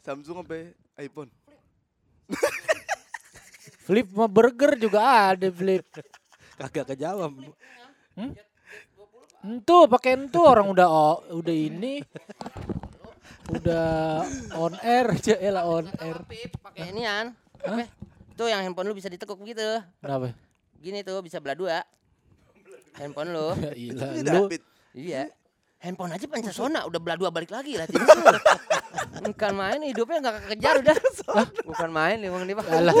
Samsung apa? iPhone. Flip sama burger juga ada flip. Kagak kejawab. Entu pakai entu orang udah oh, udah ini udah on air aja lah on air. Pakai inian. Apa? Itu yang handphone lu bisa ditekuk begitu. Kenapa? Gini tuh bisa belah dua. Handphone lu. Ya Ini lu. Iya. Handphone aja Pancasona udah belah dua balik lagi lah. Bukan main hidupnya nggak kekejar udah. Bukan main emang dia Pak. Alah,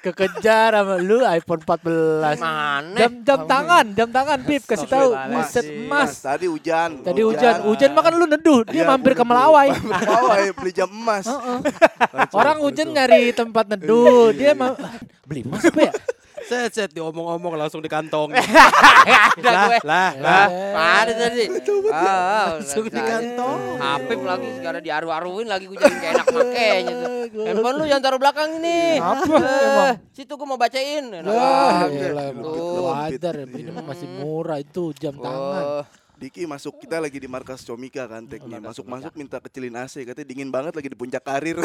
kekejar sama lu iPhone 14. Mana? Jam jam tangan, jam tangan Pip kasih tahu. Buset emas. Tadi hujan. Tadi hujan, hujan makan lu neduh, dia Iya, mampir ke Melawai. Melawai beli jam emas. Orang hujan nyari tempat neduh, dia ma- beli emas apa ya? Set set diomong-omong langsung di kantong. Ada lah, gue. lah, Lah. lah. Mana tadi? Ah, Langsung di kantong. HP lagi sekarang diaru-aruin lagi gue jadi gak enak makainya tuh. Handphone lu jangan taruh belakang ini. Apa Eh, emang? Situ gue mau bacain. Emang Tuh. wajar ya, ini mah masih murah itu jam tangan. Oh. Diki masuk kita lagi di markas Comika kan teknik. Masuk-masuk minta kecilin AC katanya dingin banget lagi di puncak karir.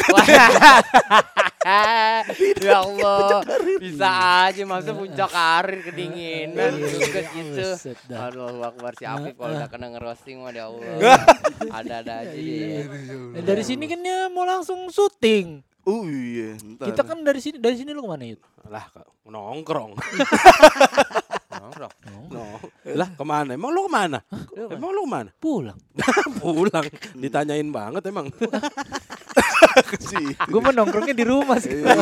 ya Allah, bisa aja masuk puncak karir kedinginan juga gitu. Buset dah. Aduh, akbar si Afif kalau udah kena ngerosting mah ya Allah. Ada-ada aja dia. Dari sini kan dia mau langsung syuting. Oh iya. Kita kan dari sini dari sini lu ke mana Yud? Lah, nongkrong. Nongkrong. No. Lah, ke mana? Emang lu ke mana? Emang lu ke mana? Pulang. Pulang. Ditanyain banget emang. Sih. Gue mau nongkrongnya di rumah sih. Iya.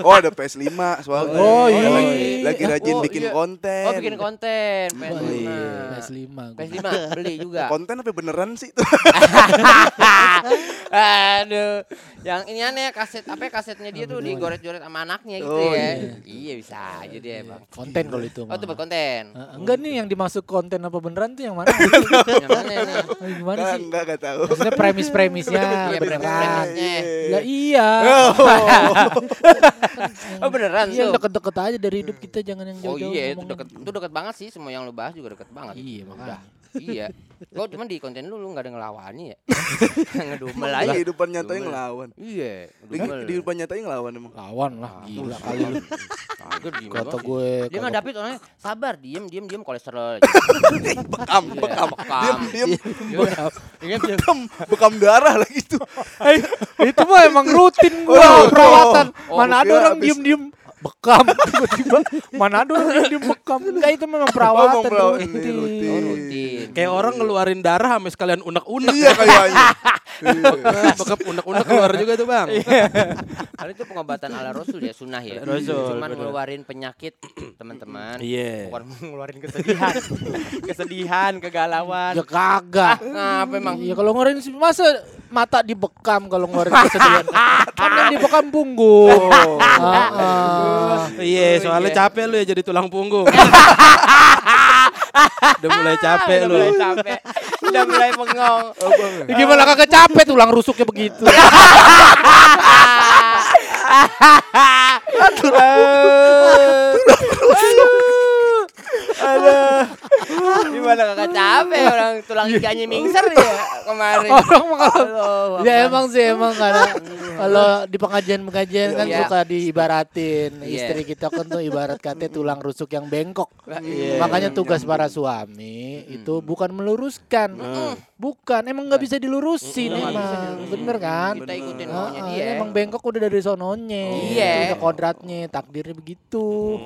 Oh ada PS5 soalnya. Oh, iya. Lagi, lagi rajin Oh, bikin iya. konten. Oh, bikin konten. Oh, PS5. iya. PS5. gua. PS5 beli juga. Konten apa beneran sih itu? Aduh, yang ini aneh kaset apa ya, kasetnya dia tuh digoret-goret sama anaknya gitu Oh, ya. Iya bisa aja dia bang. Konten kalau itu Oh itu buat konten. Eh, enggak nih yang dimasuk konten apa beneran tuh yang mana? yang mana nih? Gimana Enggak, sih? enggak, enggak tahu. Maksudnya premis-premisnya Iya beneran. Premisnya. Lah iya. Oh beneran Iya tuh. deket-deket aja dari hidup kita jangan yang Oh jauh-jauh. iya itu deket itu deket banget sih semua yang lu bahas juga deket banget. Iya makanya. Iya. Lo cuman di konten lu lu nggak ada ngelawannya ya. Ngedumel aja. kehidupan nyatanya ngelawan. Iya. Di di kehidupan nyatanya ngelawan emang. Lawan lah, gila kali lu. Kata gue. Dia David orangnya sabar, diem, diem, diem kolesterol. Bekam, Iya, bekam. bekam. Diam, diam. Iya, iya. Bekam, bekam darah lagi tuh. Eh, itu mah emang rutin gua Oh, perawatan. oh, Mana ada orang abis- diem-diem bekam tiba-tiba. Mana ada orang diem-diem bekam. Enggak itu memang perawatan perawatan, rutin. rutin. Oh, rutin. Kayak orang ngeluarin darah sampai sekalian unek-unek. Iya kayaknya. Iya. Bekap unek-unek keluar juga tuh, Bang. Karena itu pengobatan ala Rasul ya, sunnah ya. Rasul, Cuman ngeluarin penyakit teman-teman. Iya. Bukan ngeluarin kesedihan. kesedihan, kegalauan. Ya kagak. Ngapa emang? Iya kalau ngeluarin masa mata dibekam kalau ngeluarin kesedihan. kan yang dibekam punggung. Ah. Iya, soalnya capek lu ya jadi tulang punggung. Udah mulai capek Udah lu. mulai capek. Udah mulai bengong. Ya gimana kagak capek tulang rusuknya begitu. Gimana kakak capek orang tulang iganya mingser ya kemarin. Orang kalau Ya emang sih emang karena kalau di pengajian-pengajian kan Iya. suka diibaratin Iya. istri kita kan tuh ibarat katanya tulang rusuk yang bengkok. Iya. Makanya tugas para suami itu bukan meluruskan. Bukan, emang nggak bisa dilurusin emang. Bener kan? Kita ikutin maunya dia. Emang bengkok udah dari sononya. Iya. Udah kodratnya, takdirnya begitu.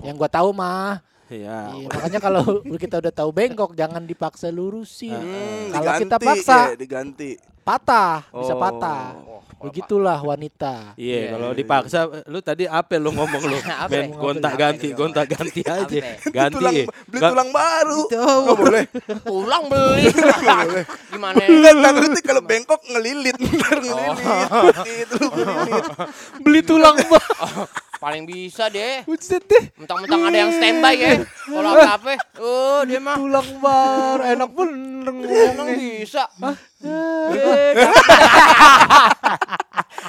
Yang gua tahu mah Iya. Iya, makanya kalau kita udah tahu bengkok jangan dipaksa lurusin. Hmm, Kalau kita paksa ya, diganti. patah, bisa Oh. patah. Begitulah wanita. Iya, kalau dipaksa lu tadi apa lu ngomong lu? Ben gonta ganti, gonta ganti aja. Ganti. Tulang, beli tulang baru. Nggak boleh. Pulang beli. Gimana? Enggak takutnya kalau bengkok ngelilit, ntar ngelilit. Gitu, ngelilit. Beli tulang bang. Paling bisa deh. Buset deh. Mentang-mentang ada yang standby ya. Kalau apa-apa, oh dia mah Tulang bar, enak bener emang bisa.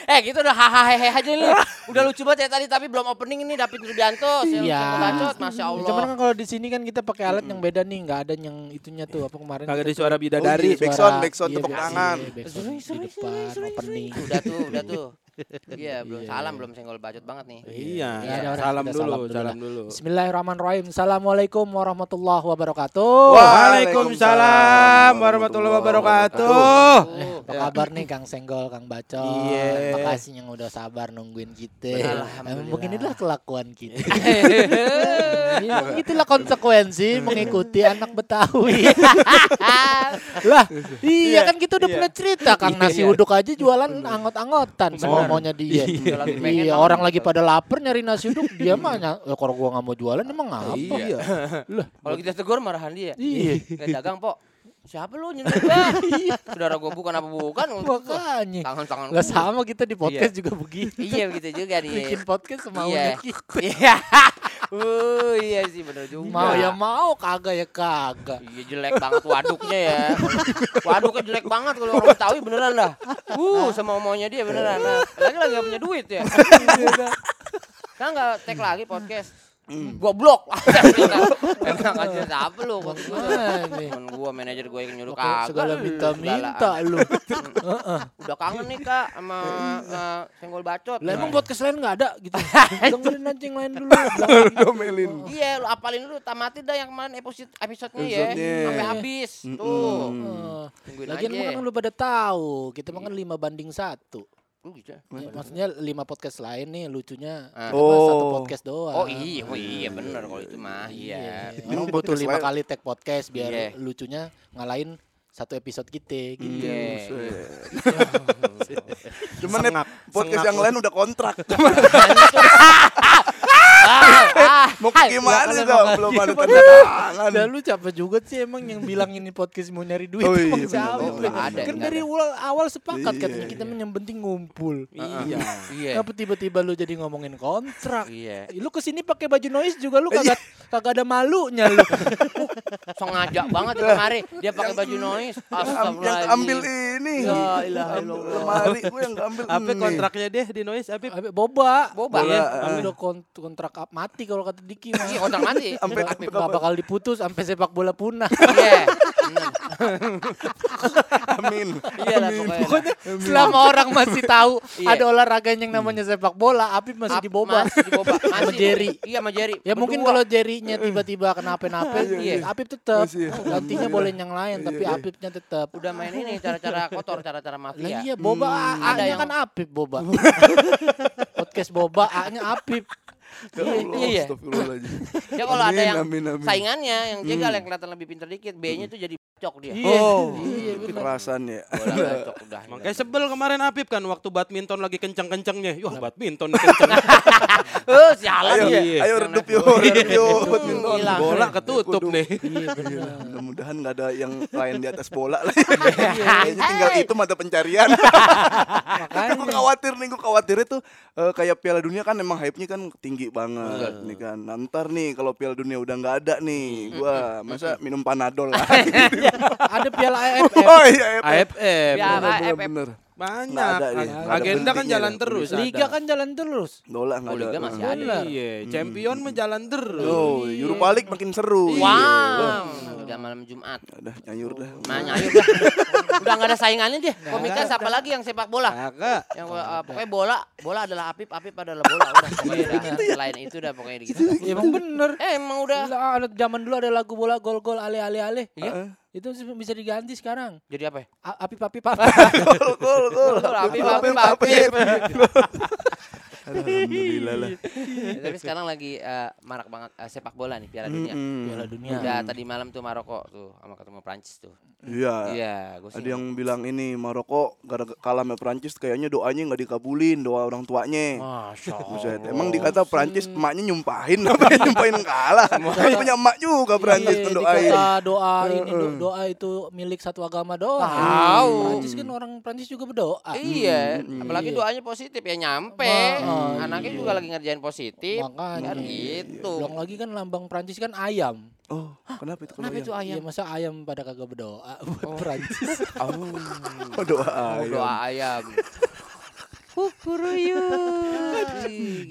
Eh gitu udah hahaha hehe aja nih. Udah lucu banget ya tadi tapi belum opening ini David Rubianto yang Iya. bacot Masya Ya, Allah. Cuman kan kalau di sini kan kita pakai alat yang beda nih, nggak ada yang itunya tuh apa kemarin. Kagak tuh- suara Oh, bidadari. iya. Backsound, backsound, iya, tepuk backsound, tangan. iya, backsound Seru, di seru, depan seru, opening. Udah tuh, udah tuh. Iya, belum salam, belum senggol bacot banget nih. Iya, Iya, salam sudah dulu, salam dulu salam dulu. Bismillahirrahmanirrahim. Assalamualaikum warahmatullahi wabarakatuh. Waalaikumsalam warahmatullahi wabarakatuh. Tuh. Apa kabar nih Kang Senggol, Kang Bacot? Iya. Terima kasih yang udah sabar nungguin kita. Alhamdulillah. Beginilah kelakuan kita. Ya, itulah konsekuensi mengikuti anak Betawi. lah, iya kan kita udah pernah cerita Kang nasi uduk aja jualan angot-angotan semua maunya dia. Udah lagi pengen Iya, orang lagi pada lapar nyari nasi uduk, dia mah ya kalau gua nggak mau jualan emang apa? Iya. Kalau kita tegur marahan dia. Iya. Gak dagang, Pok. Siapa lu nyuruh gua? Saudara gua bukan apa bukan? Makanya. Tangan-tangan Lah gua. sama kita di podcast juga begitu. Iya begitu juga dia. Bikin podcast semaunya Iya. kita. Iya. Uh, iya sih bener juga. Mau ya mau, kagak ya kagak. Iya jelek banget waduknya ya. Waduknya jelek banget kalau orang Betawi beneran dah. Uh, sama maunya dia beneran. Nah, lagi lagi gak punya duit ya. Kan nggak tag lagi podcast. Gua blok. Enak aja siapa lu. Temen gua manajer gua yang nyuruh kagak. segala minta-minta lu. Udah kangen nih kak sama eh, senggol bacot. Lah emang podcast lain nggak ada gitu. Dengerin aja yang lain dulu. Domelin. Iya, lu apalin dulu tamatin dah yang kemarin episode episode-nya ya. Sampai habis. Tuh. Lagian kan lu pada tahu, kita mah kan lima banding satu. Oh, gitu. Ya, maksudnya lima podcast lain nih lucunya Ah. mah satu Oh. podcast doang. Oh iya, oh iya bener kalau itu mah. Iya. Orang Ini butuh lima kali tag podcast biar Iya. lucunya ngalahin satu episode kita gitu. Iya. Cuman Sengak, podcast sengak yang lain udah kontrak. Ah, Mau hai, gimana juga makanya. belum ada Iya, tanda tangan. Dan lu capek juga sih emang yang bilang ini podcast mau nyari duit. Oh, iya, siapa? ada, kan dari awal, awal sepakat Iya. katanya kita mah yang penting ngumpul. Iya. Iya. Kenapa tiba-tiba lu jadi ngomongin kontrak? Iya. Lu ke sini pakai baju noise juga lu kagak kagak ada malunya lu. Sengaja banget ya kemarin dia pakai baju noise. Yang Astagfirullahaladzim. ambil ini. Ya Ambil illallah. Lemari gue yang ambil Apa kontraknya deh di noise? Abe boba. Boba. Iya, Bola, udah kont- kontrak up mati kalau kata Diki mah. Iya, kontrak mati. Sampai Udah sampai nggak bakal diputus sampai sepak bola punah. Iya. Amin. Iya lah pokoknya. Pokoknya selama orang masih tahu Iya. ada olahraga yang namanya sepak bola, Apip masih diboba. Masih diboba. Sama. Jerry. Iya sama Jerry. Ya mungkin kalau Jerry-nya tiba-tiba kenapa-napa, Iya. Apip tetap. Gantinya boleh yang lain, tapi Iya. Apipnya tetap. udah main ini cara-cara kotor, cara-cara Lah mafia. iya, boba Hmm, A-nya ada yang- kan Apip boba. Podcast boba A-nya Apip. Ya Allah, Iya. astagfirullahaladzim. Ya kalau ada yang amin, amin. saingannya yang jegal yang kelihatan lebih pintar dikit, B-nya tuh jadi cok dia. Iya. Oh, Iya, bener. kekerasan ya. Makanya sebel kemarin Apip kan waktu badminton lagi kencang-kencangnya. Wah, badminton kencang. Eh, sialan Ayo, dia. Iya. ayo redup yuk, redup yuk. badminton. Bola ketutup nih. Iya benar. Mudah-mudahan nggak ada yang lain di atas bola lah. Kayaknya tinggal itu mata pencarian. Makanya. gue khawatir nih, gue khawatir itu eh, kayak Piala Dunia kan emang hype-nya kan tinggi banget nih kan. Nah, ntar nih kalau Piala Dunia udah nggak ada nih, gua masa minum panadol lah. Ada piala AFF. oh iya, AFF. AFF. Piala Bener, AFF. Banyak. Ada nggak ada Agenda kan jalan dah, terus. Liga ada. kan jalan terus. Bola nggak Oh, ada. Liga masih Hmm. ada. Iya, champion mah jalan terus. Oh, Europa League makin seru. Wow. Udah malam Jumat. Udah nyayur dah. Nah, nyayur dah. Udah enggak ada saingannya dia. Komika siapa lagi yang sepak bola? Kagak. Yang uh, pokoknya bola, bola adalah Apip, Apip adalah bola. Udah pokoknya udah. Selain itu udah pokoknya gitu. Ya, emang bener. Eh, emang udah. Zaman dulu ada lagu bola gol-gol ale ale ale. Iya. Itu bisa diganti sekarang. Jadi apa ya? A- Apip apip apip. Gol, gol, gol. Gol, Apip, Apip, Apip. Alhamdulillah lah. Ya, tapi sekarang lagi eh, marak banget eh, sepak bola nih Piala Dunia. Mm-mm. Piala dunia. Udah tadi malam tuh Maroko tuh sama ketemu Prancis tuh. Iya. Iya. Ada yang bilang ini Maroko gara kalah sama Prancis kayaknya doanya nggak dikabulin doa orang tuanya. Masya Buset, emang dikata Prancis emaknya nyumpahin apa nyumpahin kalah. Kan punya emak juga Prancis Iya, mendoain. dikata doa ini do- doa itu milik satu agama doang. Tahu. Prancis kan orang Prancis juga berdoa. Iya, apalagi Iya. doanya positif ya nyampe. Oh, Anaknya iya. juga lagi ngerjain positif. Makanya Kan gitu. Belum lagi kan lambang Prancis kan ayam. Oh, kenapa itu kalau Kenapa itu Iya ayam? masa ayam pada kagak berdoa buat Oh. Prancis. Oh, doa. Oh, ayam. doa ayam. Kukuruyuk.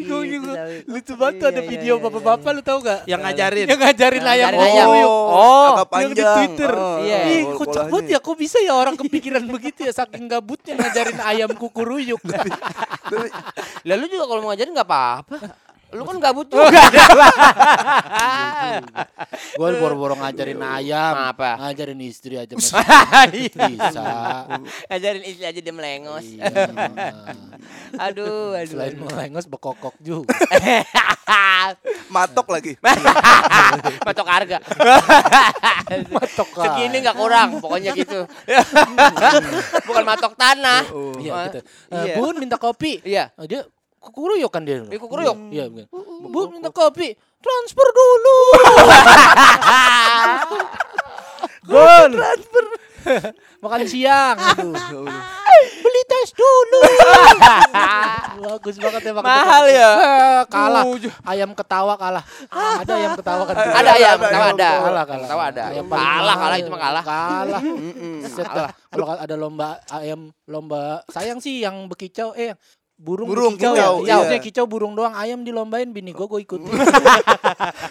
Gue juga lucu banget tuh ada Iya, video iya, iya, bapak-bapak lu tahu gak? Yang ngajarin. Yang ngajarin ayam ayam. kukuruyuk. Oh, agak yang di. Twitter. Oh, Iya. Ih, oh, kocak banget ya. Kok bisa ya orang kepikiran begitu ya saking gabutnya ngajarin ayam kukuruyuk. Lalu juga kalau mau ngajarin nggak apa-apa. Lu kan gabut Oh, juga. Gue boro-boro ngajarin ayam. Apa? Ngajarin istri aja masih bisa. ngajarin istri aja dia melengos. Iya. Aduh, aduh. Selain melengos bekokok juga. Matok lagi. Patok harga. Matok Segini nggak kurang, pokoknya gitu. Bukan matok tanah. Iya gitu. Eh, Iya. Bun minta kopi. Iya. Oh, dia kukuruyuk kan dia. Dia kukuruyuk? Iya, bener. Bun minta kopi. Transfer dulu. Bun. Transfer. Makan siang. Aduh. Beli tes dulu. Bagus banget ya makan Mahal ya? Eh, kalah. Uh, Ayam ketawa kalah. Ada ayam ketawa kan. Ada ya, Ada, tahu ada. Kalah, kalah. Tahu ada. Ayam Kalah, kalah ya. itu mah kalah. Kalah. Set. Kalau ada lomba ayam lomba sayang sih yang bekicau eh burung, Burung, bekicau kicau, ya. iya. Kicau burung doang ayam dilombain bini gue gue ikutin.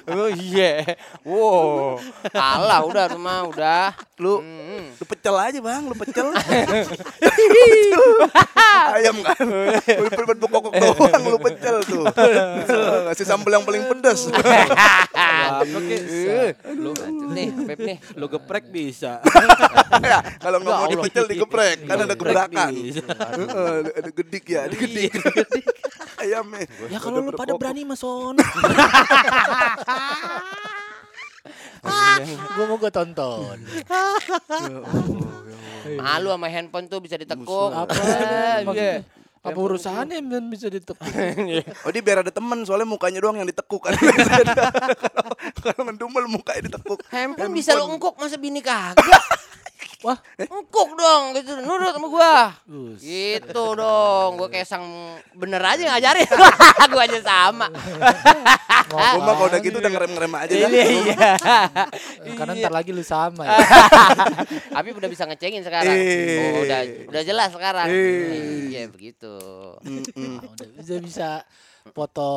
Oh iya. Wow. Kalah udah rumah udah. Lu Hmm. lu pecel aja bang, lu pecel. Ayam kan. Lu perban kokok doang lu pecel tuh. Ngasih sambal yang paling pedas. Nih, Pep nih. lu geprek bisa. ya, kalau nggak mau dipecel digeprek, kan ada gebrakan. ada gedik ya, ada gedik. Ayamnya. ya kalau lu pada berani mason. gue mau gue tonton. Malu sama handphone tuh bisa ditekuk. Apa? Iya. Apa urusannya dan bisa ditekuk? Oh dia biar ada temen, soalnya mukanya doang yang ditekuk kan. Kalau- ngedumel mukanya ditekuk. Handphone bisa lu engkuk masa bini kagak? Wah. Engkuk dong gitu. Nurut sama gua. Gitu dong. Gua kayak sang bener aja ngajarin. gua aja sama. Gue mah kalau udah gitu udah ngerem-ngerem aja dah. Iya, iya. Karena ntar lagi lu sama ya. Tapi udah bisa ngecengin sekarang. Eh. Oh, udah udah jelas sekarang. Eh. Iya, begitu. Nah, udah bisa bisa foto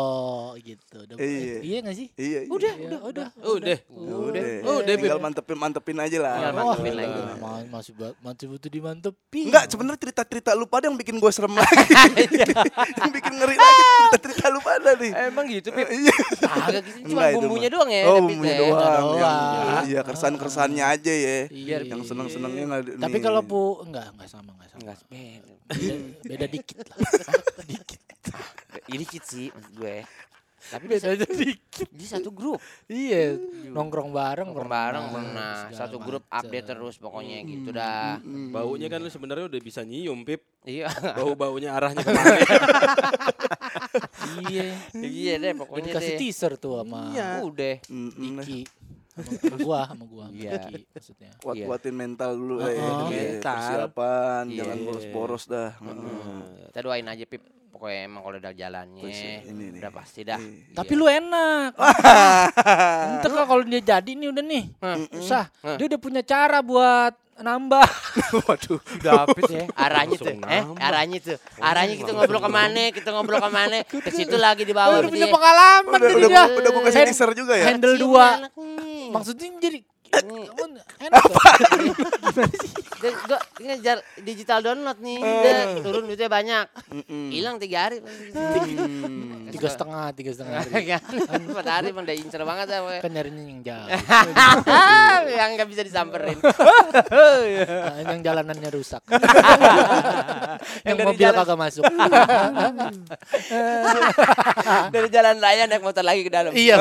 gitu. Udah, Iya. iya gak sih? Iya, iya. Udah, udah, udah. Udah. Udah. Udah, tinggal mantepin mantepin aja lah. Tinggal Oh, mantepin lagi. ma- masih ba- masih butuh dimantepin. Enggak, sebenarnya cerita-cerita lu pada yang bikin gue serem lagi. yang bikin ngeri lagi cerita-cerita lu pada nih. Emang gitu, Pip? Iya. Agak gitu cuma Enggak, bumbunya doang ya. Oh, bumbunya teh. doang. Iya, keresan-keresannya aja ya. Iya. Yang seneng-senengnya nggak ada- Tapi kalau pu enggak enggak sama enggak sama. Enggak, beda. Beda, beda dikit lah. dikit. Ini dikit sih maksud gue. Tapi Beda bisa dikit. di satu grup. Iya, nongkrong bareng Nongkrong bareng pernah. Satu grup update terus pokoknya gitu dah. Baunya kan lu sebenarnya udah bisa nyium, Pip. Iya. Bau-baunya arahnya ke mana. Iya. Iya deh Udah pokoknya dikasih deh. teaser tuh sama Udah. Mm-mm. Iki. Sama, sama gua, sama gua, sama Iya. Iki maksudnya. Kuat-kuatin mental dulu eh. Oh, Iya, mental. Persiapan, Iya. jangan boros-boros dah. Heeh. Kita doain aja Pip. Pokoknya emang kalau udah jalannya ini udah pasti dah. Iya. Tapi lu enak. Entar kalau kalau dia jadi nih udah nih. Susah. Dia udah punya cara buat nambah. Waduh. Dapet ya. Arahnya tuh, eh, arahnya tuh. Arahnya kita ngobrol ke mana, kita ngobrol ke mana. Ke situ lagi di bawah. udah punya ya. pengalaman Udah jadi udah dia. udah gua kasih juga ya. Handle Cium dua. Maksudnya jadi enak gak? Dia, gua ngejar digital download nih, udah turun duitnya banyak, hilang tiga hari. Hmm. tiga setengah, tiga setengah hari. Kan empat hari emang udah incer banget ya. Kan nyarinya yang jauh. yang nggak bisa disamperin. Nah, yang jalanannya rusak. yang mobil jalan- kagak masuk. Dari jalan raya naik motor lagi ke dalam. iya.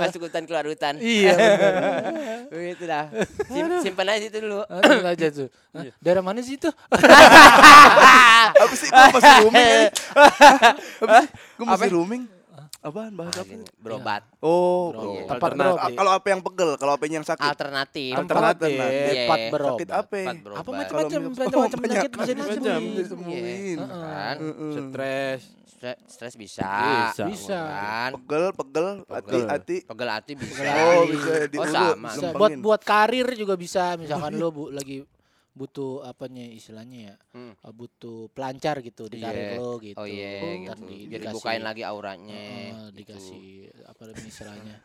Masuk hutan keluar hutan. iya. Itu dah. Sim- simpan aja situ dulu. Langsung aja tuh. Hah, Daerah mana sih itu? Apa sih gua masih rooming ya? Apa sih? Gua masih rooming. Apaan bahas apa? Berobat. Oh, tempat Alternatif. berobat. Kalau apa yang pegel, kalau apa yang sakit? Alternatif. Alternatif. Iya. Tempat Sakit berobat. apa? Tempat Apa berobat. macam-macam macam-macam penyakit bisa macam-macam. disembuhin. Disembuhin. Kan? Stres. Stre- Stres bisa. Bisa. Bisa. Kan? Pegel, pegel, hati, Pegel. hati. Pegel hati bisa. Oh, bisa Oh diurut. sama. Bisa. Buat buat karir juga bisa. Misalkan lo bu lagi butuh apanya istilahnya ya Hmm. eh, butuh pelancar gitu di karir Iya. lo gitu Oh iya Ntar gitu. di- Biar dikasih- dibukain lagi auranya. eh, gitu. dikasih apa namanya istilahnya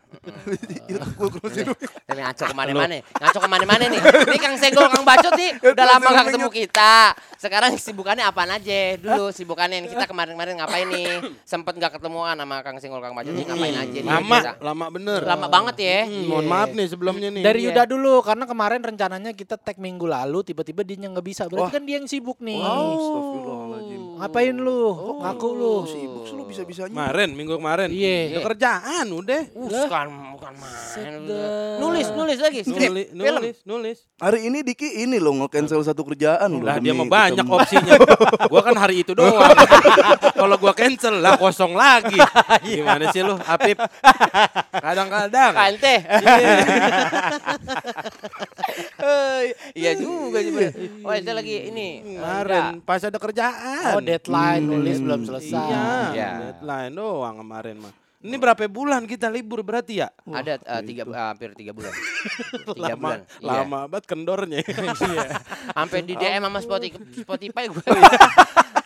Tapi ngaco ke mana-mana, ngaco ke mana-mana nih. Ini Kang Senggol, Kang Bacot nih, udah lama gak ketemu kita. Sekarang sibukannya apaan aja? Dulu sibukannya kita kemarin-kemarin ngapain nih? Sempet gak ketemuan sama Kang Senggol, Kang Bacot nih ngapain aja nih? Lama, kita? lama bener. Lama banget ya. Mohon maaf nih sebelumnya nih. dari Iya. Yuda dulu karena kemarin rencananya kita tag minggu lalu tiba-tiba dia nggak bisa berarti kan dia yang sibuk nih ngapain lu ngaku lu Oh, sih lu bisa-bisanya. Kemarin, minggu kemarin. Iya. Udah kerjaan, udah. Uh, bukan, bukan main. Nulis, nulis lagi, skrip, Nulis, film. nulis, nulis. Hari ini Diki ini loh nge-cancel satu kerjaan loh. Lah dia mah banyak ketemu. opsinya. gua kan hari itu doang. Kalau gua cancel lah kosong lagi. Gimana sih lu, Apip? Kadang-kadang. Kante. Eh, Iya juga sebenarnya. Oh, itu lagi ini. Kemarin pas ada kerjaan. oh deadline nulis belum selesai Iya, Iya. deadline doang kemarin mah. Ini berapa bulan kita libur berarti ya? Ada eh, tiga, eh, hampir tiga bulan. tiga lama, bulan. Iya. lama banget kendornya. Sampai di DM sama Spotify, Spotify gue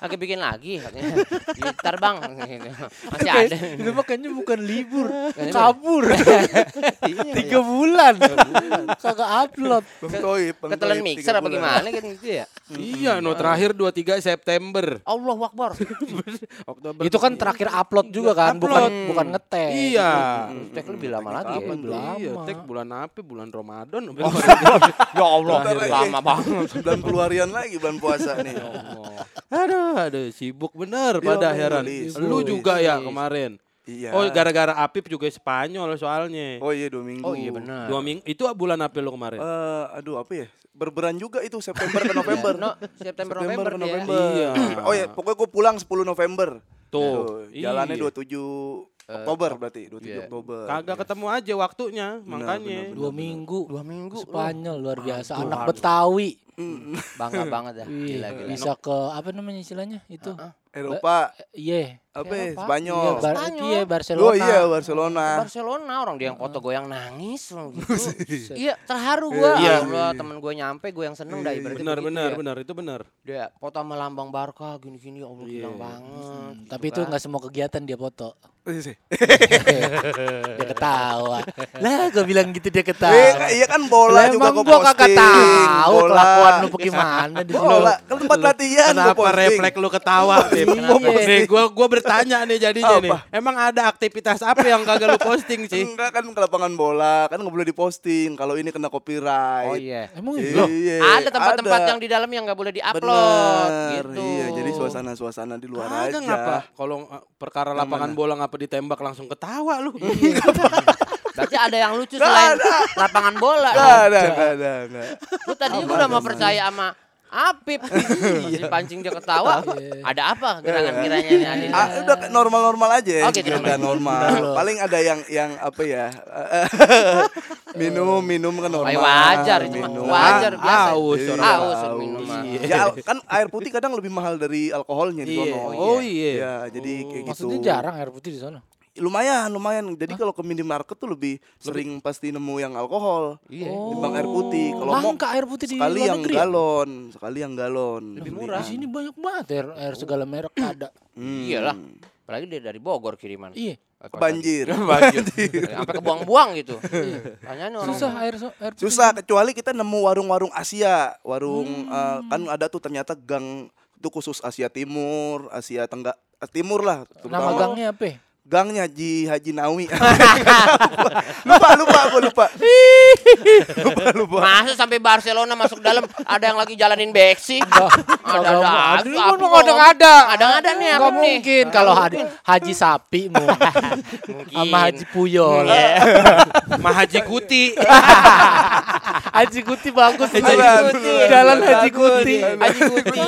lagi bikin lagi katanya. Gitar bang, masih ada. itu makanya bukan libur kabur tiga bulan kagak upload Ketelan mixer apa gimana kan gitu ya? iya, no terakhir 23 September. Allah Akbar. Oktober. itu kan terakhir upload juga kan bukan Upload. bukan ngetek Iya. Tek lebih lama lagi ya. Iya, tek bulan apa? Bulan Ramadan. Ya Allah, lagi. lama banget. Bulan keluarian lagi bulan puasa nih. aduh, aduh, sibuk bener Iya, pada heran. Lu nulis, juga ya nulis. kemarin. Iya. Oh, gara-gara Apip juga Spanyol soalnya. Oh iya dua minggu. Oh iya benar. Dua minggu itu bulan apa lu kemarin? Eh, aduh apa ya? Berberan juga itu September ke November. No, September September November ke. November. Iya. Oh ya, pokoknya gue pulang 10 November. Tuh, jalannya iya. 27 Oktober berarti, 27 iya. Oktober. Kagak ketemu aja waktunya, Benar, makanya. benar, dua minggu Dua minggu. Spanyol luar biasa Aduh, anak aduh. Betawi Mm, Bangga banget ya. Iya, Gila, gila. bisa ke apa namanya istilahnya itu Eropa, iya ya? Eropa. Spanyol. Iya, Bar- Spanyol. iya Barcelona Oh iya, Barcelona. Barcelona orang dia yang foto gue yang nangis loh gitu. iya, terharu gue. Iya. Ya Allah, temen gue nyampe, gue yang seneng dah ibaratnya Benar, begitu benar, ya. benar, itu benar. Dia foto sama lambang Barca gini-gini, ya Allah Iya. gila banget. Hmm, tapi itu kan. nggak semua kegiatan dia foto Iya sih. dia ketawa lah gue bilang gitu dia Eh, ketawa iya kan bola Lah, juga emang gue kagak posting. tahu kelakuan lu bagaimana di sini. Bola, kan tempat latihan gua Kenapa posting. refleks lu ketawa, Pip? Kenapa? Nih, bertanya nih jadinya nih. Apa? Emang ada aktivitas apa yang kagak lu posting sih? Enggak kan ke lapangan bola, kan nggak boleh diposting. Kalau ini kena copyright. Oh iya. Emang Iya, loh, iya, Ada tempat-tempat yang di dalam yang nggak boleh diupload gitu. Iya, jadi suasana-suasana di luar Kagak aja. ngapa? Kalau uh, perkara Yang lapangan mana? bola ngapa ditembak langsung ketawa lu? Berarti ada yang lucu selain lapangan bola. Enggak ada, enggak ada, enggak. Lu tadi udah mau percaya sama Apip. Masih pancing dia ketawa. Ada apa gerangan kiranya nih Adin? Ah, udah normal-normal aja. Oh, gitu, Udah normal. Paling ada yang yang apa ya? minum, minum kan normal. Ay, wajar, itu minum. wajar biasa. Aus, Iya, orang Aus minuman. Ya kan air putih kadang lebih mahal dari alkoholnya di Iya. sono. Oh iya. Ya, jadi kayak gitu. maksudnya jarang air putih di sana. Lumayan, lumayan. Jadi kalau ke minimarket tuh lebih sering pasti nemu yang alkohol. Iya. Timbang air putih. Kalau mau air putih di sekali luar yang negeri. ya? galon, sekali yang galon. Lebih Di murah. sini banyak banget air, air segala merek ada. Hmm. Iyalah. Apalagi dia dari Bogor kiriman. Iya. Banjir. Banjir. Sampai kebuang-buang gitu. Tanyaan orang. Susah air so- air putih. Susah kecuali kita nemu warung-warung Asia, warung eh, kan ada tuh ternyata gang itu khusus Asia Timur, Asia Tenggak eh, Timur lah. Nama terutama gangnya apa? Gangnya Haji Haji Nawi. lupa lupa aku lupa. lupa lupa. Masa sampai Barcelona masuk dalam ada yang lagi jalanin beksi? Ada ada. Aduh, Aduh, Apip ngomong ngomong. ada-ada. Ada-ada nih Apip nih. mungkin kalau haji, haji sapi mu sama haji puyol. Iya. Mah Haji Kuti. haji kuti bagus. Haji Kuti. Jalan haji kuti. Haji Kuti.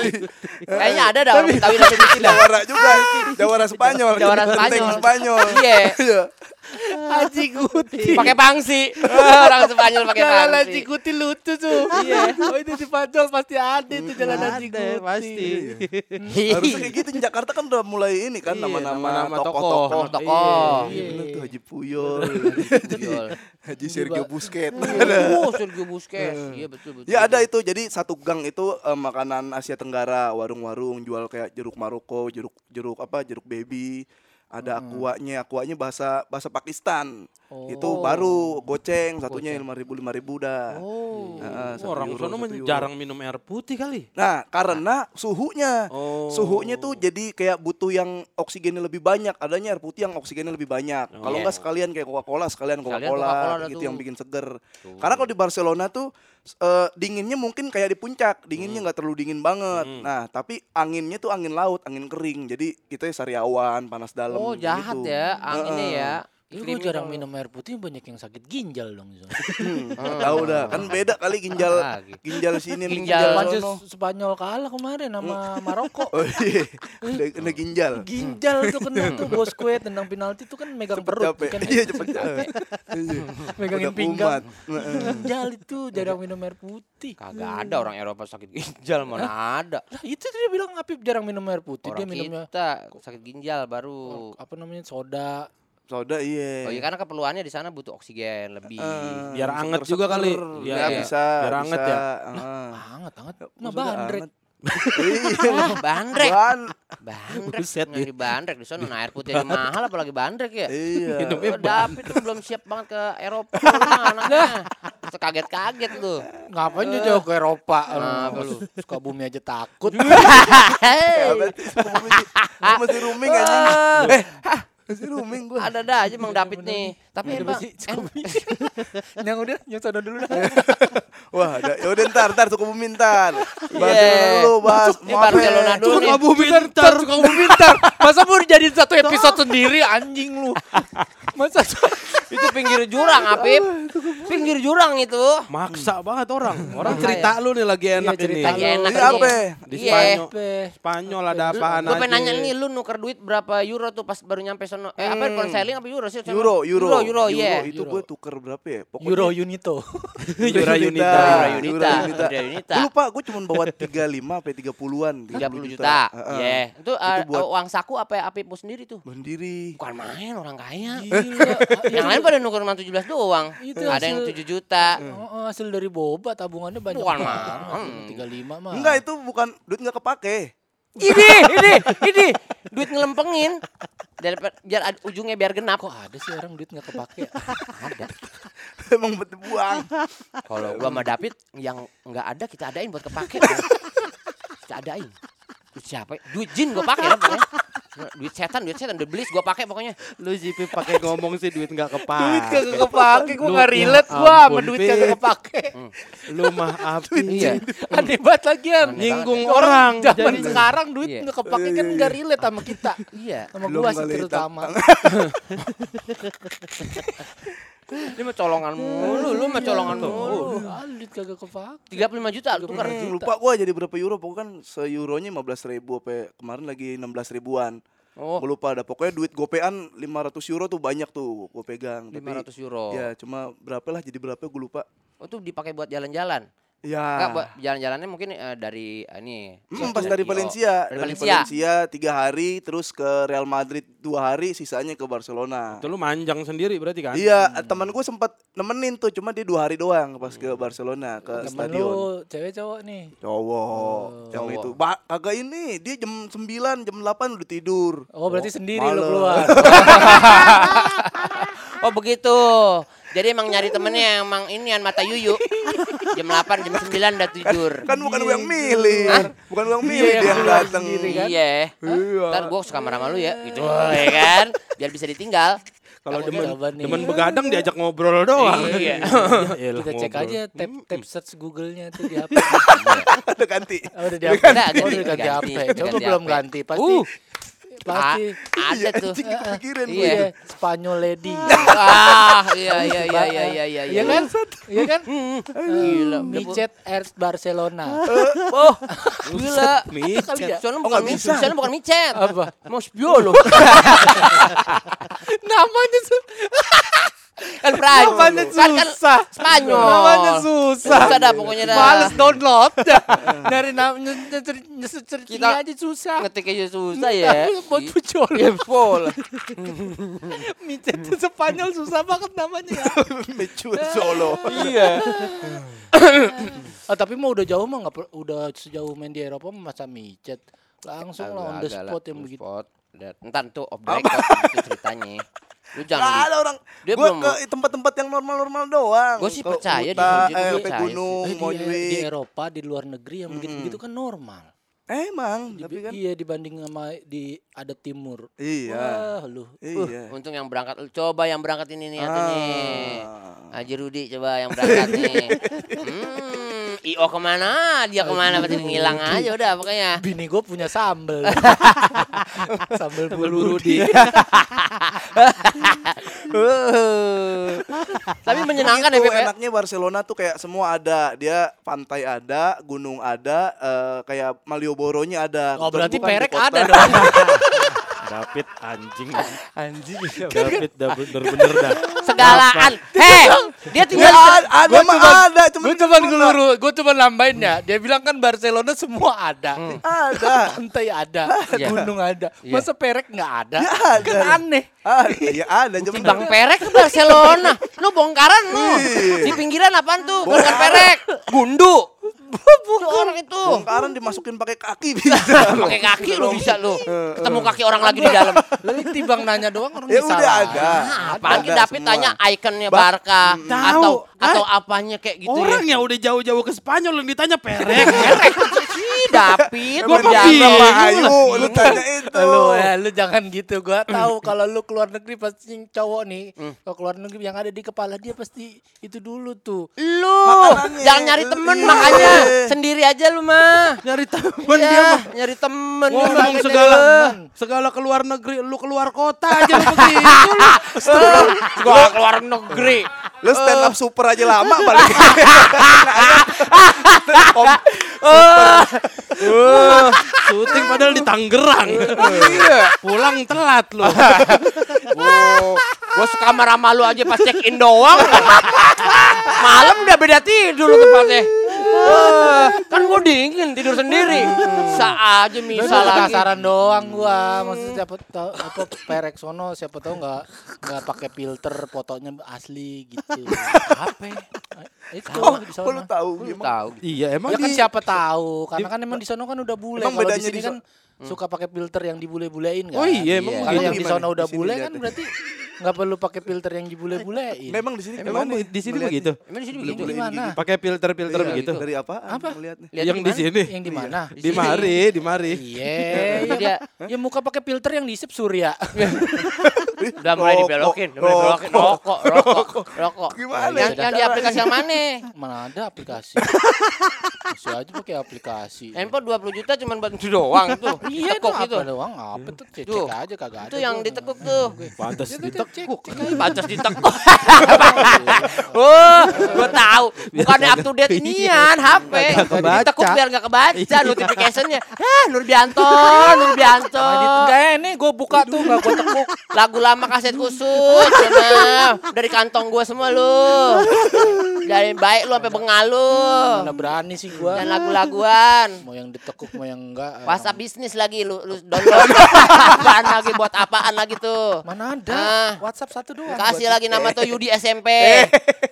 Kayaknya ada dah orang Betawi dari. Jawara juga. Jawara Spanyol. Jawara Spanyol. Spanyol. Iya. Iya. Haji kuti. Pakai pangsi. orang Spanyol pakai Jalan pangsi. haji kuti lucu tuh. Iya. Oh itu di Pancol pasti ada itu jalan haji Ada, kuti. pasti. Harusnya kayak gitu di Jakarta kan udah mulai ini kan Iya, nama-nama tokoh-tokoh. tokoh. Iya, bener tuh Haji Puyol. Haji Sergio Busquets. Oh, Sergio Busquets. Iya betul betul. Ya ada itu. Jadi satu gang itu eh, makanan Asia Tenggara, warung-warung jual kayak jeruk Maroko, jeruk jeruk apa, jeruk baby. Ada akuanya, akuanya bahasa bahasa Pakistan. Itu baru goceng satunya lima ribu lima ribu dah. Oh. Heeh, satu Orang euro, sono jarang minum air putih kali. Nah, karena suhunya. Oh. Suhunya tuh jadi kayak butuh yang oksigennya lebih banyak. Adanya air putih yang oksigennya lebih banyak. Kalau Iya. enggak sekalian kayak Coca-Cola, sekalian Sekalian Coca-Cola Coca-Cola dah gitu tuh. yang bikin seger. Karena kalau di Barcelona tuh eh, dinginnya mungkin kayak di puncak, dinginnya nggak terlalu dingin banget. Nah, tapi anginnya tuh angin laut, angin kering. Jadi kita sariawan, panas dalam. Oh, jahat gitu. ya anginnya ya. Gue jarang minum air putih banyak yang sakit ginjal dong. Hmm, tahu dah, kan beda kali ginjal Lagi. ginjal sini Ginjal ginjal. Spanyol kalah kemarin sama Maroko. Oh iya, ada, ada ginjal. Ginjal tuh kena tuh bos kue tendang penalti tuh kan megang perut capek. kan Iya, cepet capek. Iya. megangin Udah pinggang. Ginjal itu jarang minum air putih. Kagak ada orang Eropa sakit ginjal mana ada. Lah itu dia bilang Apip jarang minum air putih. Orang dia minumnya kita sakit ginjal baru. apa namanya soda. Soda iya. Oh iya karena keperluannya di sana butuh oksigen lebih. Eh, Biar anget juga kali. Ya, Iya. bisa. Biar anget bisa. ya. Heeh. Hangat hangat. Mah Maksudnya bandrek. anget. Iya. Bandrek. Ban. Bandrek. Buset, Nyari bandrek di sana nah, air putih aja mahal apalagi bandrek ya. Iya. David tuh belum siap banget ke Eropa anaknya. Kaget-kaget tuh. Ngapain dia jauh ke Eropa? Kenapa lu? Suka bumi aja takut. Ya, Gua masih rooming anjing. Eh, masih rooming gua. Ada dah aja Mang David nih. Tapi emang yang udah, yang sana dulu dah. Wah, ada. Ya udah ntar, ntar suku bumi ntar. Barcelona Iya. dulu, Bas. Ini Barcelona dulu nih. bumi ntar. Suka bumi ntar. Masa mau dijadiin satu episode sendiri anjing lu. Masa itu pinggir jurang, Apip. Pinggir jurang itu. Maksa banget orang. Orang Maksa cerita ya. lu nih lagi enak cerita ini. Lagi enak Ini nih. apa? Di Iya. Spanyol. Spanyol ada apaan Gue pengen aja. nanya nih lu nuker duit berapa euro tuh pas baru nyampe sono. Eh apa pound sterling apa euro sih? Euro, euro. Euro, euro, iya. Itu gue tuker berapa ya? Pokoknya Euro Unito. Euro Unita. Euro Unita. Unita. Euro Unita. Gue lupa, gue cuma bawa 35 sampai 30-an. 30 juta. Heeh. Iya. Itu uh, buat- uang saku apa ya Apipmu sendiri tuh? Mandiri. Bukan main orang kaya. Gila. Yang lain pada nuker cuma 17 doang. Itu Ada yang 7 juta. Oh, hasil dari boba tabungannya banyak. Bukan. Mang. 35 mah. Enggak, itu bukan duit nggak kepake. Ini, ini, ini duit ngelempengin. Daripada biar ad- ujungnya biar genap. Kok ada sih orang duit nggak kepake? Ada. Emang betul buang. Kalau gua sama David yang nggak ada kita adain buat kepake. kita adain. Siapa? ya? Duit jin gua pakai pokoknya. Duit setan, duit setan, duit belis gua pakai pokoknya. Lu Pip, pakai ngomong sih duit nggak kepake. duit kagak kepake, gua Lu- nggak relate ya gua sama ampun, duit kagak kepake. Lu mah api. Iya. Aneh banget lagian. Aneh Nyinggung Orang zaman sekarang duit Iya. nggak kepake kan nggak relate sama kita. Iya. Sama gua sih terutama. Ini mah colongan mulu, lu mah colongan mulu. Ah, duit kagak kepake. 35 juta lu tukar. Hmm, lupa gua jadi berapa euro pokoknya kan se-euronya 15 ribu apa kemarin lagi 16 ribuan. Oh, Gua lupa ada pokoknya duit gopean 500 euro tuh banyak tuh gue pegang. Tapi, 500 euro. Ya cuma berapa lah jadi berapa gue lupa. Oh, itu dipakai buat jalan-jalan. Ya. Enggak, buat jalan-jalannya mungkin eh, dari eh, ini. Hmm, pas Sergio. dari Valencia, Dari dari Valencia. Valencia tiga hari, terus ke Real Madrid dua hari, sisanya ke Barcelona. Itu lu manjang sendiri berarti kan? Iya, teman gue sempat nemenin tuh, cuma dia dua hari doang pas ke Barcelona ke Temen stadion. lu cewek cowok nih. Cowok, yang Cowok. itu. Ba kagak ini, dia jam 9, jam 8 udah tidur. Oh berarti sendiri malam. lu keluar. Oh begitu. Jadi emang nyari temennya emang ini yang mata yuyu. Jam 8, jam 9 udah tidur. Kan bukan gue yang milih. Bukan gue yang milih Iya, dia yang datang. kan? Iya. Iya. Ntar gue suka marah sama lu ya. Gitu ya kan. Biar bisa ditinggal. Kalau demen demen begadang diajak ngobrol doang. Iya. Yaelah, Kita cek ngobrol. aja tab tab search Google-nya tuh di HP. Udah ganti. Oh, udah di Udah HP. ganti, Oh, udah ganti ganti, HP. udah Coba ganti belum HP. ganti. Pasti Pasti A- ada tuh. Anjing kepikiran gue. Iya. iya Spanyol lady. Ah, iya iya iya iya iya iya. Iya kan? Iya kan? Gila. Micet Air Barcelona. Oh, gila. Micet. Ya? Soalnya Oh, bukan micet, soalnya bukan micet. Apa? Mau spiolo. Namanya tuh Kan Prancis. Namanya Kan kan susah. Spanyol. Namanya susah. Susah dah pokoknya dah. Males download dah. Nyari namanya nyesut Kita- aja susah. Ngetik aja susah ya. Buat pucol. Ya. Micet itu Spanyol susah banget namanya ya. Mecur Solo. Iya. Ah, tapi mau udah jauh mah nggak udah sejauh main di Eropa masa micet. Langsung lah on the spot yang begitu. Entar tuh off the record ceritanya. Lu jangan di- ada orang. Dia Gue belum- ke tempat-tempat yang normal-normal doang. Gua sih Ke percaya di eh, percaya gunung, Eh, di, di. Eropa di luar negeri yang begitu-begitu kan normal. Emang, Di- tapi kan Iya dibanding sama di ada timur. iya. Wah, lu. Iya. Untung yang berangkat coba yang berangkat ini nih satu nih. Ah. Haji Rudi coba yang berangkat nih. Hmm, IO ke mana? Dia ke mana? Berarti ngilang aja udah pokoknya. Bini gue punya sambel. sambel bulu Rudi. Tapi menyenangkan ya Itu Beb. ya? enaknya Barcelona tuh kayak semua ada. Dia pantai ada, gunung ada, eh, kayak Malioboro-nya ada. Oh berarti perek ada dong. David anjing. Anjing. David bener-bener dah. Segalaan. Heh, dia Ya, tinggal ada, ada mah ada, cuma Gue cuma ngeluru, gue cuma nambahin ya. Dia bilang kan Barcelona semua ada. ada. Pantai ada, Iya. gunung ada. Iya. Masa perek nggak ada? Ya ada. Kan aneh. Ada, ya ada, cuma Bang Perek ke Barcelona. Lu bongkaran lu. Iya. Di pinggiran apaan tuh? Bongkar Perek. Gundu. Itu orang itu. bongkaran dimasukin pakai kaki bisa. Pakai kaki lu bisa lu. Ketemu kaki orang lagi di dalam. Lalu timbang nanya doang orang Ya bisa udah lah. ada. Nah, apalagi David tanya ikonnya Ba- Barca Tahu. Atau Hah? atau apanya kayak gitu Orang ya. yang udah jauh-jauh ke Spanyol yang ditanya perek. Si David bingung. Bang Ayu, lu tanya itu. Lu ya, lu jangan gitu. Gua tahu kalau lu keluar negeri pasti cowok nih, Hmm. kalau keluar negeri yang ada di kepala dia pasti itu dulu tuh. Lu Makanannya. jangan nyari temen Iya. makanya sendiri aja lu mah. Nyari temen Iya, dia mah. nyari temen. Ngomong segala segala keluar negeri, lu keluar kota aja lu begitu lu. Gua keluar negeri. Lu stand up super aja lama balik. Uh, syuting padahal di Tangerang. Pulang telat lu. Gua, gua sekamar sama lu aja pas check in doang. Malam udah beda tidur lu tempatnya. Eh, kan gua dingin tidur sendiri. Sa aja Lu misal lagi. penasaran doang gua. Maksudnya siapa tahu apa perek sono siapa tahu nggak nggak pakai filter fotonya asli gitu. Apa? Itu Oh, di kok lu sono. tahu Lu tahu. Iya, emang Ya kan siapa tahu, karena kan emang di sono kan udah bule. Emang Kalau di bedanya sini kan suka pakai filter yang dibule-bulein kan. Oh iya, emang Iya. Kalau Gitu yang di sono udah bule kan berarti nggak perlu pakai filter yang dibule-bulein. Memang di sini Emang gimana? di sini begitu. Emang di sini begitu. Gimana? gini. Pakai filter-filter Iya, begitu. Dari? Apa? Melihatnya. Lihat Yang di mana? sini. Yang di mana? Di mari, di mari. Iya, Itu dia. ya muka pakai filter yang diisep surya. Udah mulai dibelokin, udah mulai dibelokin. Rokok, rokok, rokok. Gimana? Yang, yang di aplikasi yang mana? Mana ada aplikasi? Masih aja pakai aplikasi. Handphone 20 juta cuma buat itu doang tuh. Iya, Ditekuk itu apa doang? Apa tuh? Cek, aja kagak ada. Itu yang ditekuk tuh. Pantas Cek, ditekuk. cek, cek aja. Pantas ditekuk. Oh, gua tahu. Bukannya up to date inian HP. Kagak kebaca. Ditekuk biar nggak kebaca notificationnya. Ah, Nurbianto, Nurbianto. Nah, Enggak ini gue buka tuh enggak gue tekuk. Lagu lama kaset kusut, sana. dari kantong gua semua lu. Dari baik lu sampai bengal lu. Mana berani sih gua. Dan lagu-laguan. Mau yang ditekuk mau yang enggak. WhatsApp bisnis lagi lu, lu download. apaan lagi buat apaan lagi tuh? Mana ada? Ah. WhatsApp satu doang. Kasih lagi nama tuh Yudi SMP.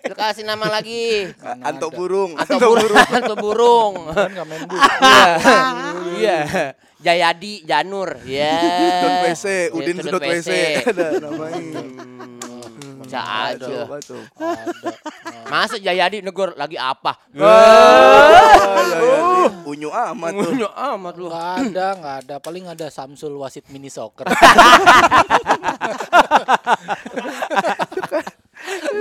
Lu kasih nama lagi. Anto burung. Atau burung, atau burung. Kan enggak main bu. Iya. Jayadi Janur. Ya. Dot WC, Udin Itu Sudut WC. Ada namanya. Bisa Ada, aja. apa tuh? Ada. Masa Jayadi negor lagi apa? Oh, Unyu amat tuh. Unyu amat lu. Enggak ada, enggak ada. Paling ada Samsul wasit mini soccer.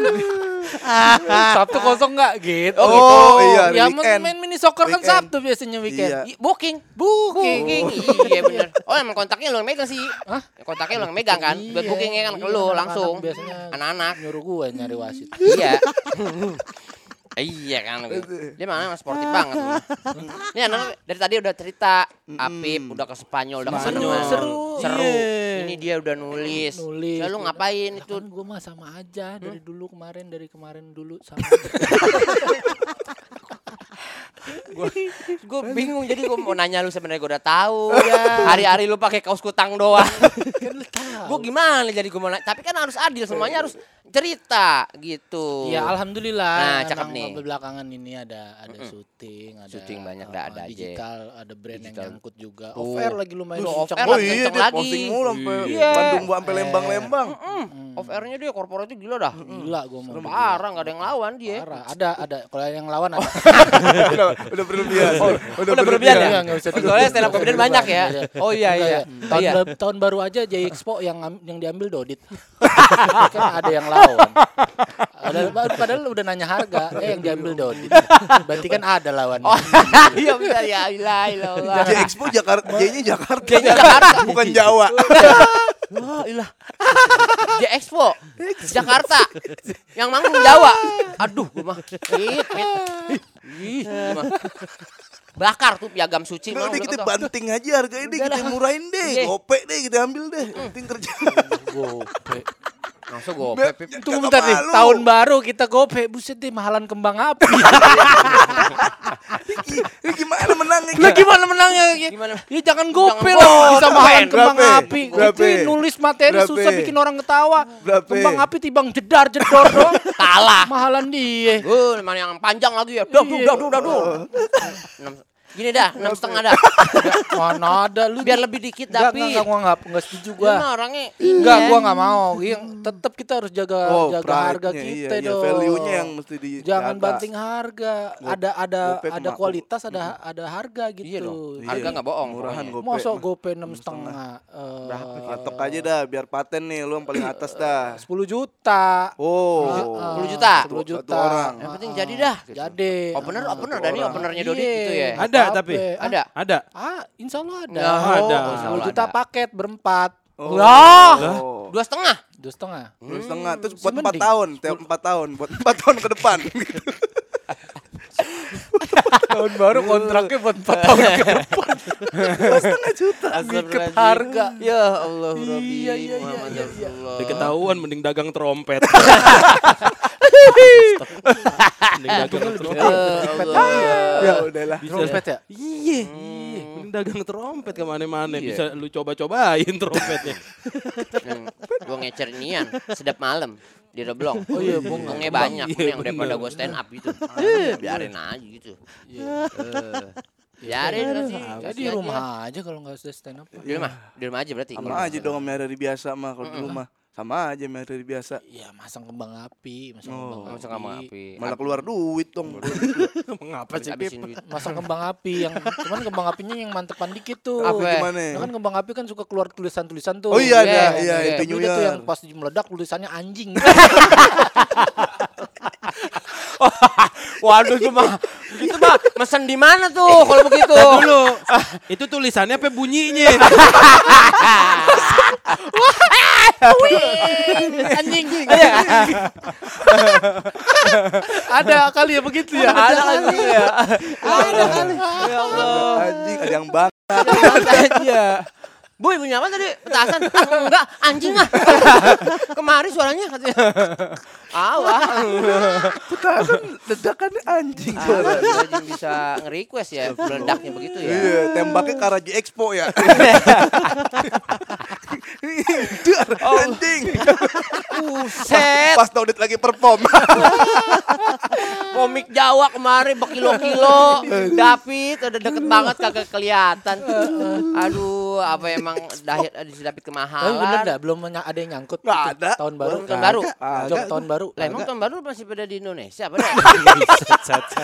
Sabtu kosong enggak gitu. Oh, gitu. iya, Ya weekend. main mini soccer kan Weekend. Sabtu biasanya weekend. Iya. Booking. Booking. Booking. Iya bener. Oh emang kontaknya lu yang megang sih. Hah? Kontaknya lu yang megang kan? Buat Iya, bookingnya kan ke iya, lu anak-anak langsung. Biasanya Anak-anak. nyuruh gue nyari wasit. Iya. Iya kan, dia mana sportif banget. Ini anak dari tadi udah cerita, Apip udah ke Spanyol, udah ke Seru, seru. seru. Iya. Ini dia udah nulis. Nulis. Lalu ngapain Lah itu? kan gue mah sama aja Hmm? dari dulu kemarin dari kemarin dulu sama. aja. Gue bingung jadi gue mau nanya lu sebenarnya gue udah tahu ya. Hari-hari lu pakai kaos kutang doang. kan gue gimana jadi gue mau nanya. Tapi kan harus adil semuanya harus cerita gitu. Ya alhamdulillah. Nah, cakep nih. belakangan ini ada ada syuting, ada Syuting banyak, uh, ada aja. digital, ada brand yang Digital. nyangkut juga. Tuh. Off air lagi lumayan Tuh, off kenceng air Oh iya, dia lagi. posting mulu sampai Iya. Bandung gua sampai Lembang-Lembang. Mm, Off airnya dia korporatnya gila dah. Gila gue mau. Parah nggak ada yang lawan dia. Parah. Ada ada kalau yang lawan ada. udah, udah berlebihan. Udah berlebihan ya? Enggak, enggak usah Soalnya stand up comedian banyak ya. Oh iya Enggak iya. ya. Tahun, Iya. tahun baru aja J Expo yang yang diambil Dodit. kan ada yang lawan. Ada baru padahal udah nanya harga, eh yang diambil Dodit. Berarti kan ada lawannya. Oh iya benar ya. Ilah ilah. ilah. J Expo Jakarta, J-nya Jakarta. J-nya Jakarta. Bukan Jawa. Wah, ilah. J Expo Jakarta. Yang manggung Jawa. Aduh, gua mah. Ih. Bakar tuh piagam suci Udah, kita udah banting aja harganya deh, Udah kita murahin deh, Iya. gope deh kita ambil deh. Penting kerja. Gope. Langsung gue Be- Tunggu bentar nih, tahun baru kita gope, buset deh mahalan kembang api. Ini gimana menangnya? Lah gimana menangnya? Ya, Gimana? ya jangan gope lah, bisa mahalan kembang api. Itu nulis materi susah bikin orang ketawa. Kembang api tibang jedar jedor doang. Kalah. Mahalan dia. Gue mana yang panjang lagi ya. Dah, dah, dah, dah, dah. Enam- Gini dah, enam setengah dah. Mana ada lu? Biar lebih dikit Enggak, tapi. enggak, gua enggak, enggak setuju Gua gua. orangnya Enggak, iya. gua enggak mau. Yang tetap kita harus jaga Oh, jaga harga iya, kita iya, dong. value-nya yang mesti dijaga. Jangan banting harga. Gop- ada ada ada kualitas, ada ada harga gitu. Iya dong. Iya. Harga nggak bohong. Murahan gope. Mah. gope enam setengah. Eh, Berapa Patok aja dah, biar paten nih, lu yang paling atas dah. 10 juta. Oh, Heeh. 10 juta? 10 Satu juta. orang. Yang penting jadi dah. Jadi. Opener, opener, Dani openernya Dodi Iya, gitu ya. Ada apa? tapi? Ah, Ada. Ada. Ah, insya Allah ada. Ada. oh, 10 Allah juta ada. paket berempat. Oh. Oh. Dua setengah. Dua setengah. Dua setengah, terus buat empat tahun, tiap empat tahun, buat empat tahun ke depan. Tahun baru kontraknya buat 4 tahun ke depan. Ikat harga. Ya Allah Rabbi. Iya, iya, iya, iya, iya. Rasulullah. Udah ketahuan mending dagang trompet. mending dagang trompet. Ya Allah. ya udahlah. Trompet ya? Iya. Mending dagang trompet ke mana-mana. Iya. Bisa lu coba-cobain trompetnya. Gue ngecer nian sedap malam di Reblong. Oh iya, Bung. Untungnya banyak Iya, yang daripada gue stand up gitu. Biarin aja gitu. Eh, Biarin aja sih. Ya kasih di aja. rumah aja kalau nggak sudah stand up. Di rumah, di rumah aja berarti. Sama aja dong sama hari biasa mah kalau di rumah. Sama aja sama hari biasa. Ya masang kembang api, masang Oh. kembang Masuk sama api. Malah keluar duit dong. Mengapa sih, duit. Masang kembang api yang cuman kembang apinya yang mantepan dikit tuh. Apa? Gimana? Nah, kan kembang api kan suka keluar tulisan-tulisan tuh. Oh iya Iya, ada, iya iya. itu New udah tuh yang pas meledak tulisannya anjing. Waduh itu mah. Itu mah mesen di mana tuh kalau begitu? Dulu. Itu tulisannya apa bunyinya? anjing. Ada kali ya begitu ya. Ada lagi ya. Ada kali. Ya Allah. Anjing ada yang bang. aja. Bu ibunya apa tadi? Petasan? Ah, enggak, anjing ah. Kemari suaranya katanya. Awah. Petasan ledakan anjing suara. Anjing bisa nge-request ya meledaknya begitu ya. Iya, tembaknya Karaji Expo ya. Dar, anjing. Buset. Pas Dodit lagi perform. Komik Jawa kemarin berkilo-kilo. David udah deket banget kagak kelihatan. Aduh, apa emang Dahit si David Tapi kemahalan. bener dah belum ada yang nyangkut itu ada. tahun baru. Belum tahun baru. Job tahun baru. Lah emang tahun baru masih pada di Indonesia apa dah?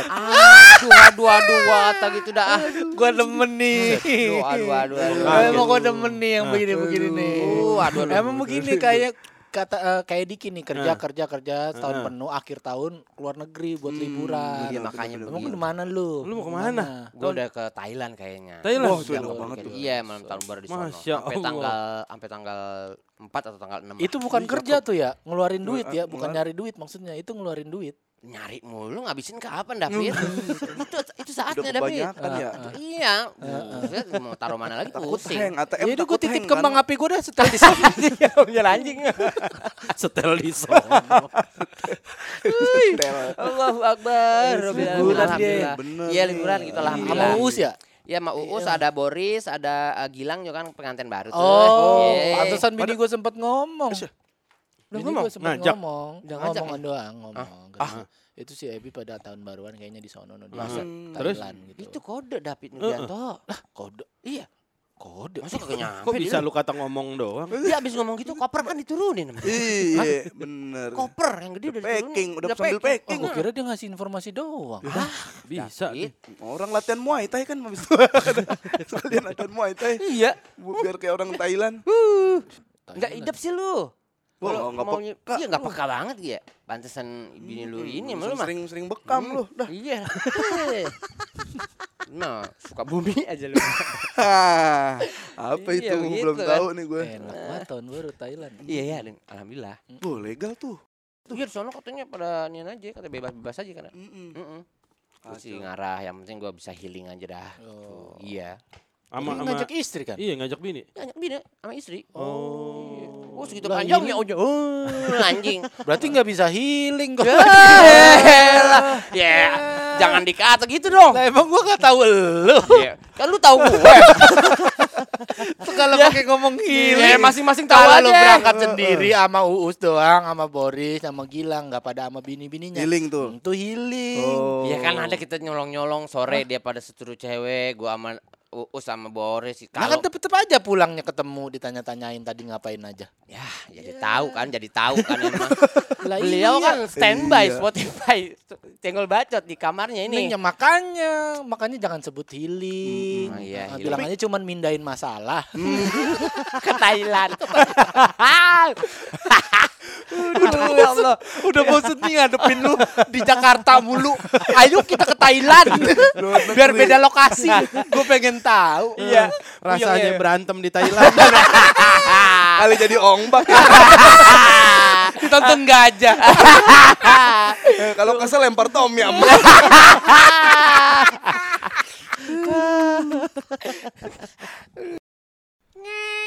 Aduh, aduh, aduh, wata gitu dah. ah. Gua demen nih. Aduh, aduh, aduh, aduh. Emang gua demen nih yang begini-begini nih. Uh, aduh, aduh. Emang begini kayak kata eh, kayak Diki nih kerja Ah. kerja kerja setahun Ah. penuh akhir tahun keluar negeri buat liburan. Iya, makanya Emang begitu. lu di mana lu? Lu mau ke mana? Gue udah ke Thailand kayaknya. Thailand? Wah, Iya, banget tuh. Iya, malam tahun baru di sana. Sampai tanggal sampai tanggal 4 atau tanggal 6. Itu bukan Iya, kerja kok. tuh ya, ngeluarin duit ya, bukan nyari duit maksudnya, itu ngeluarin duit. nyari mulu ngabisin kapan David? itu itu saatnya Udah David. kebanyakan ya. Iya. Buset, mau taruh mana lagi Takut pusing. hang, ATM Ya itu gue titip hang, kembang kan. api gue dah setel di sana. Punya anjing. Setel di sono. Tel. Allahu Akbar. Dia. Alhamdulillah. Iya liburan gitu Sama alhamdulillah. Uus ya? Iya, sama Uus ada Boris, ada uh, Gilang juga kan pengantin baru tuh. Oh, Iya. pantesan bini gue sempet ngomong. Bini ngomong? gue sempet Ngajak? ngomong. Udah ngajak Ngomong doang, ngomong. Ah. Itu si Ebi pada tahun baruan kayaknya di sono no, di Masa? Thailand Terus? gitu. Itu kode David lah kode. Iya. Kode. Masa kagak nyampe Kok bisa lu kata ngomong doang? Dia abis ngomong gitu koper kan diturunin. Iya, bener. Koper yang gede udah diturunin. Packing, udah sambil packing. Oh, gue kira dia ngasih informasi doang. Bisa. David. Orang latihan Muay Thai kan habis sekalian latihan Muay Thai. Iya. Bu- Biar kayak orang Thailand. Enggak idep sih lu. Wah, Kalau nggak maunya, peka iya enggak lu. peka banget ya. Pantesan bini lu ini sama lu mah. sering sering bekam lu. Dah. Iya. nah, suka bumi aja lu. Apa Iya, itu begitu belum kan. tahu nih gue. Enak banget tahun baru Thailand. iya ya, Dan. alhamdulillah. Oh, legal tuh. Tuh di sono katanya pada nian aja, kata bebas-bebas aja kan. Mm-mm. Heeh. Terus sih Kacau. ngarah, yang penting gua bisa healing aja dah. Oh. Tuh, Iya. Sama Ini sama ngajak istri kan? Iya, ngajak bini. Banyak bini sama istri. Oh. Oh, segitu Lah, panjangnya healing. oh, oh, anjing. Berarti nggak bisa healing kok. Yaelah. Ya, jangan dikata gitu dong. Lah emang gua nggak tahu lu. Ya, kan lu tahu gue. Kalau pakai ngomong Ya, healing. masing-masing tahu Kalau aja. lu berangkat sendiri sama Uus doang, sama Boris, sama Gilang, nggak pada sama bini-bininya. Healing tuh. Itu healing. Oh. Iya kan ada kita nyolong-nyolong sore dia pada seteru cewek, gua sama Uus sama Boris. Nah kan Kalau tetep aja pulangnya ketemu ditanya-tanyain tadi ngapain aja. ya jadi tahu kan, jadi tahu kan emang. Lah Beliau iya. kan standby Iya. Spotify tenggol bacot di kamarnya ini. Ini makanya, makanya jangan sebut healing. Mm, iya, Nah, bilang aja cuman mindahin masalah. ke Thailand. Udah ya Allah, udah bosen nih ngadepin lu di Jakarta mulu. Ayo kita ke Thailand. Biar beda lokasi. Gue pengen tahu. Iya. Rasanya iya. berantem di Thailand. Kali jadi ombak. Ya. Ditonton gajah. Kalau kesel lempar tom ya yum. nye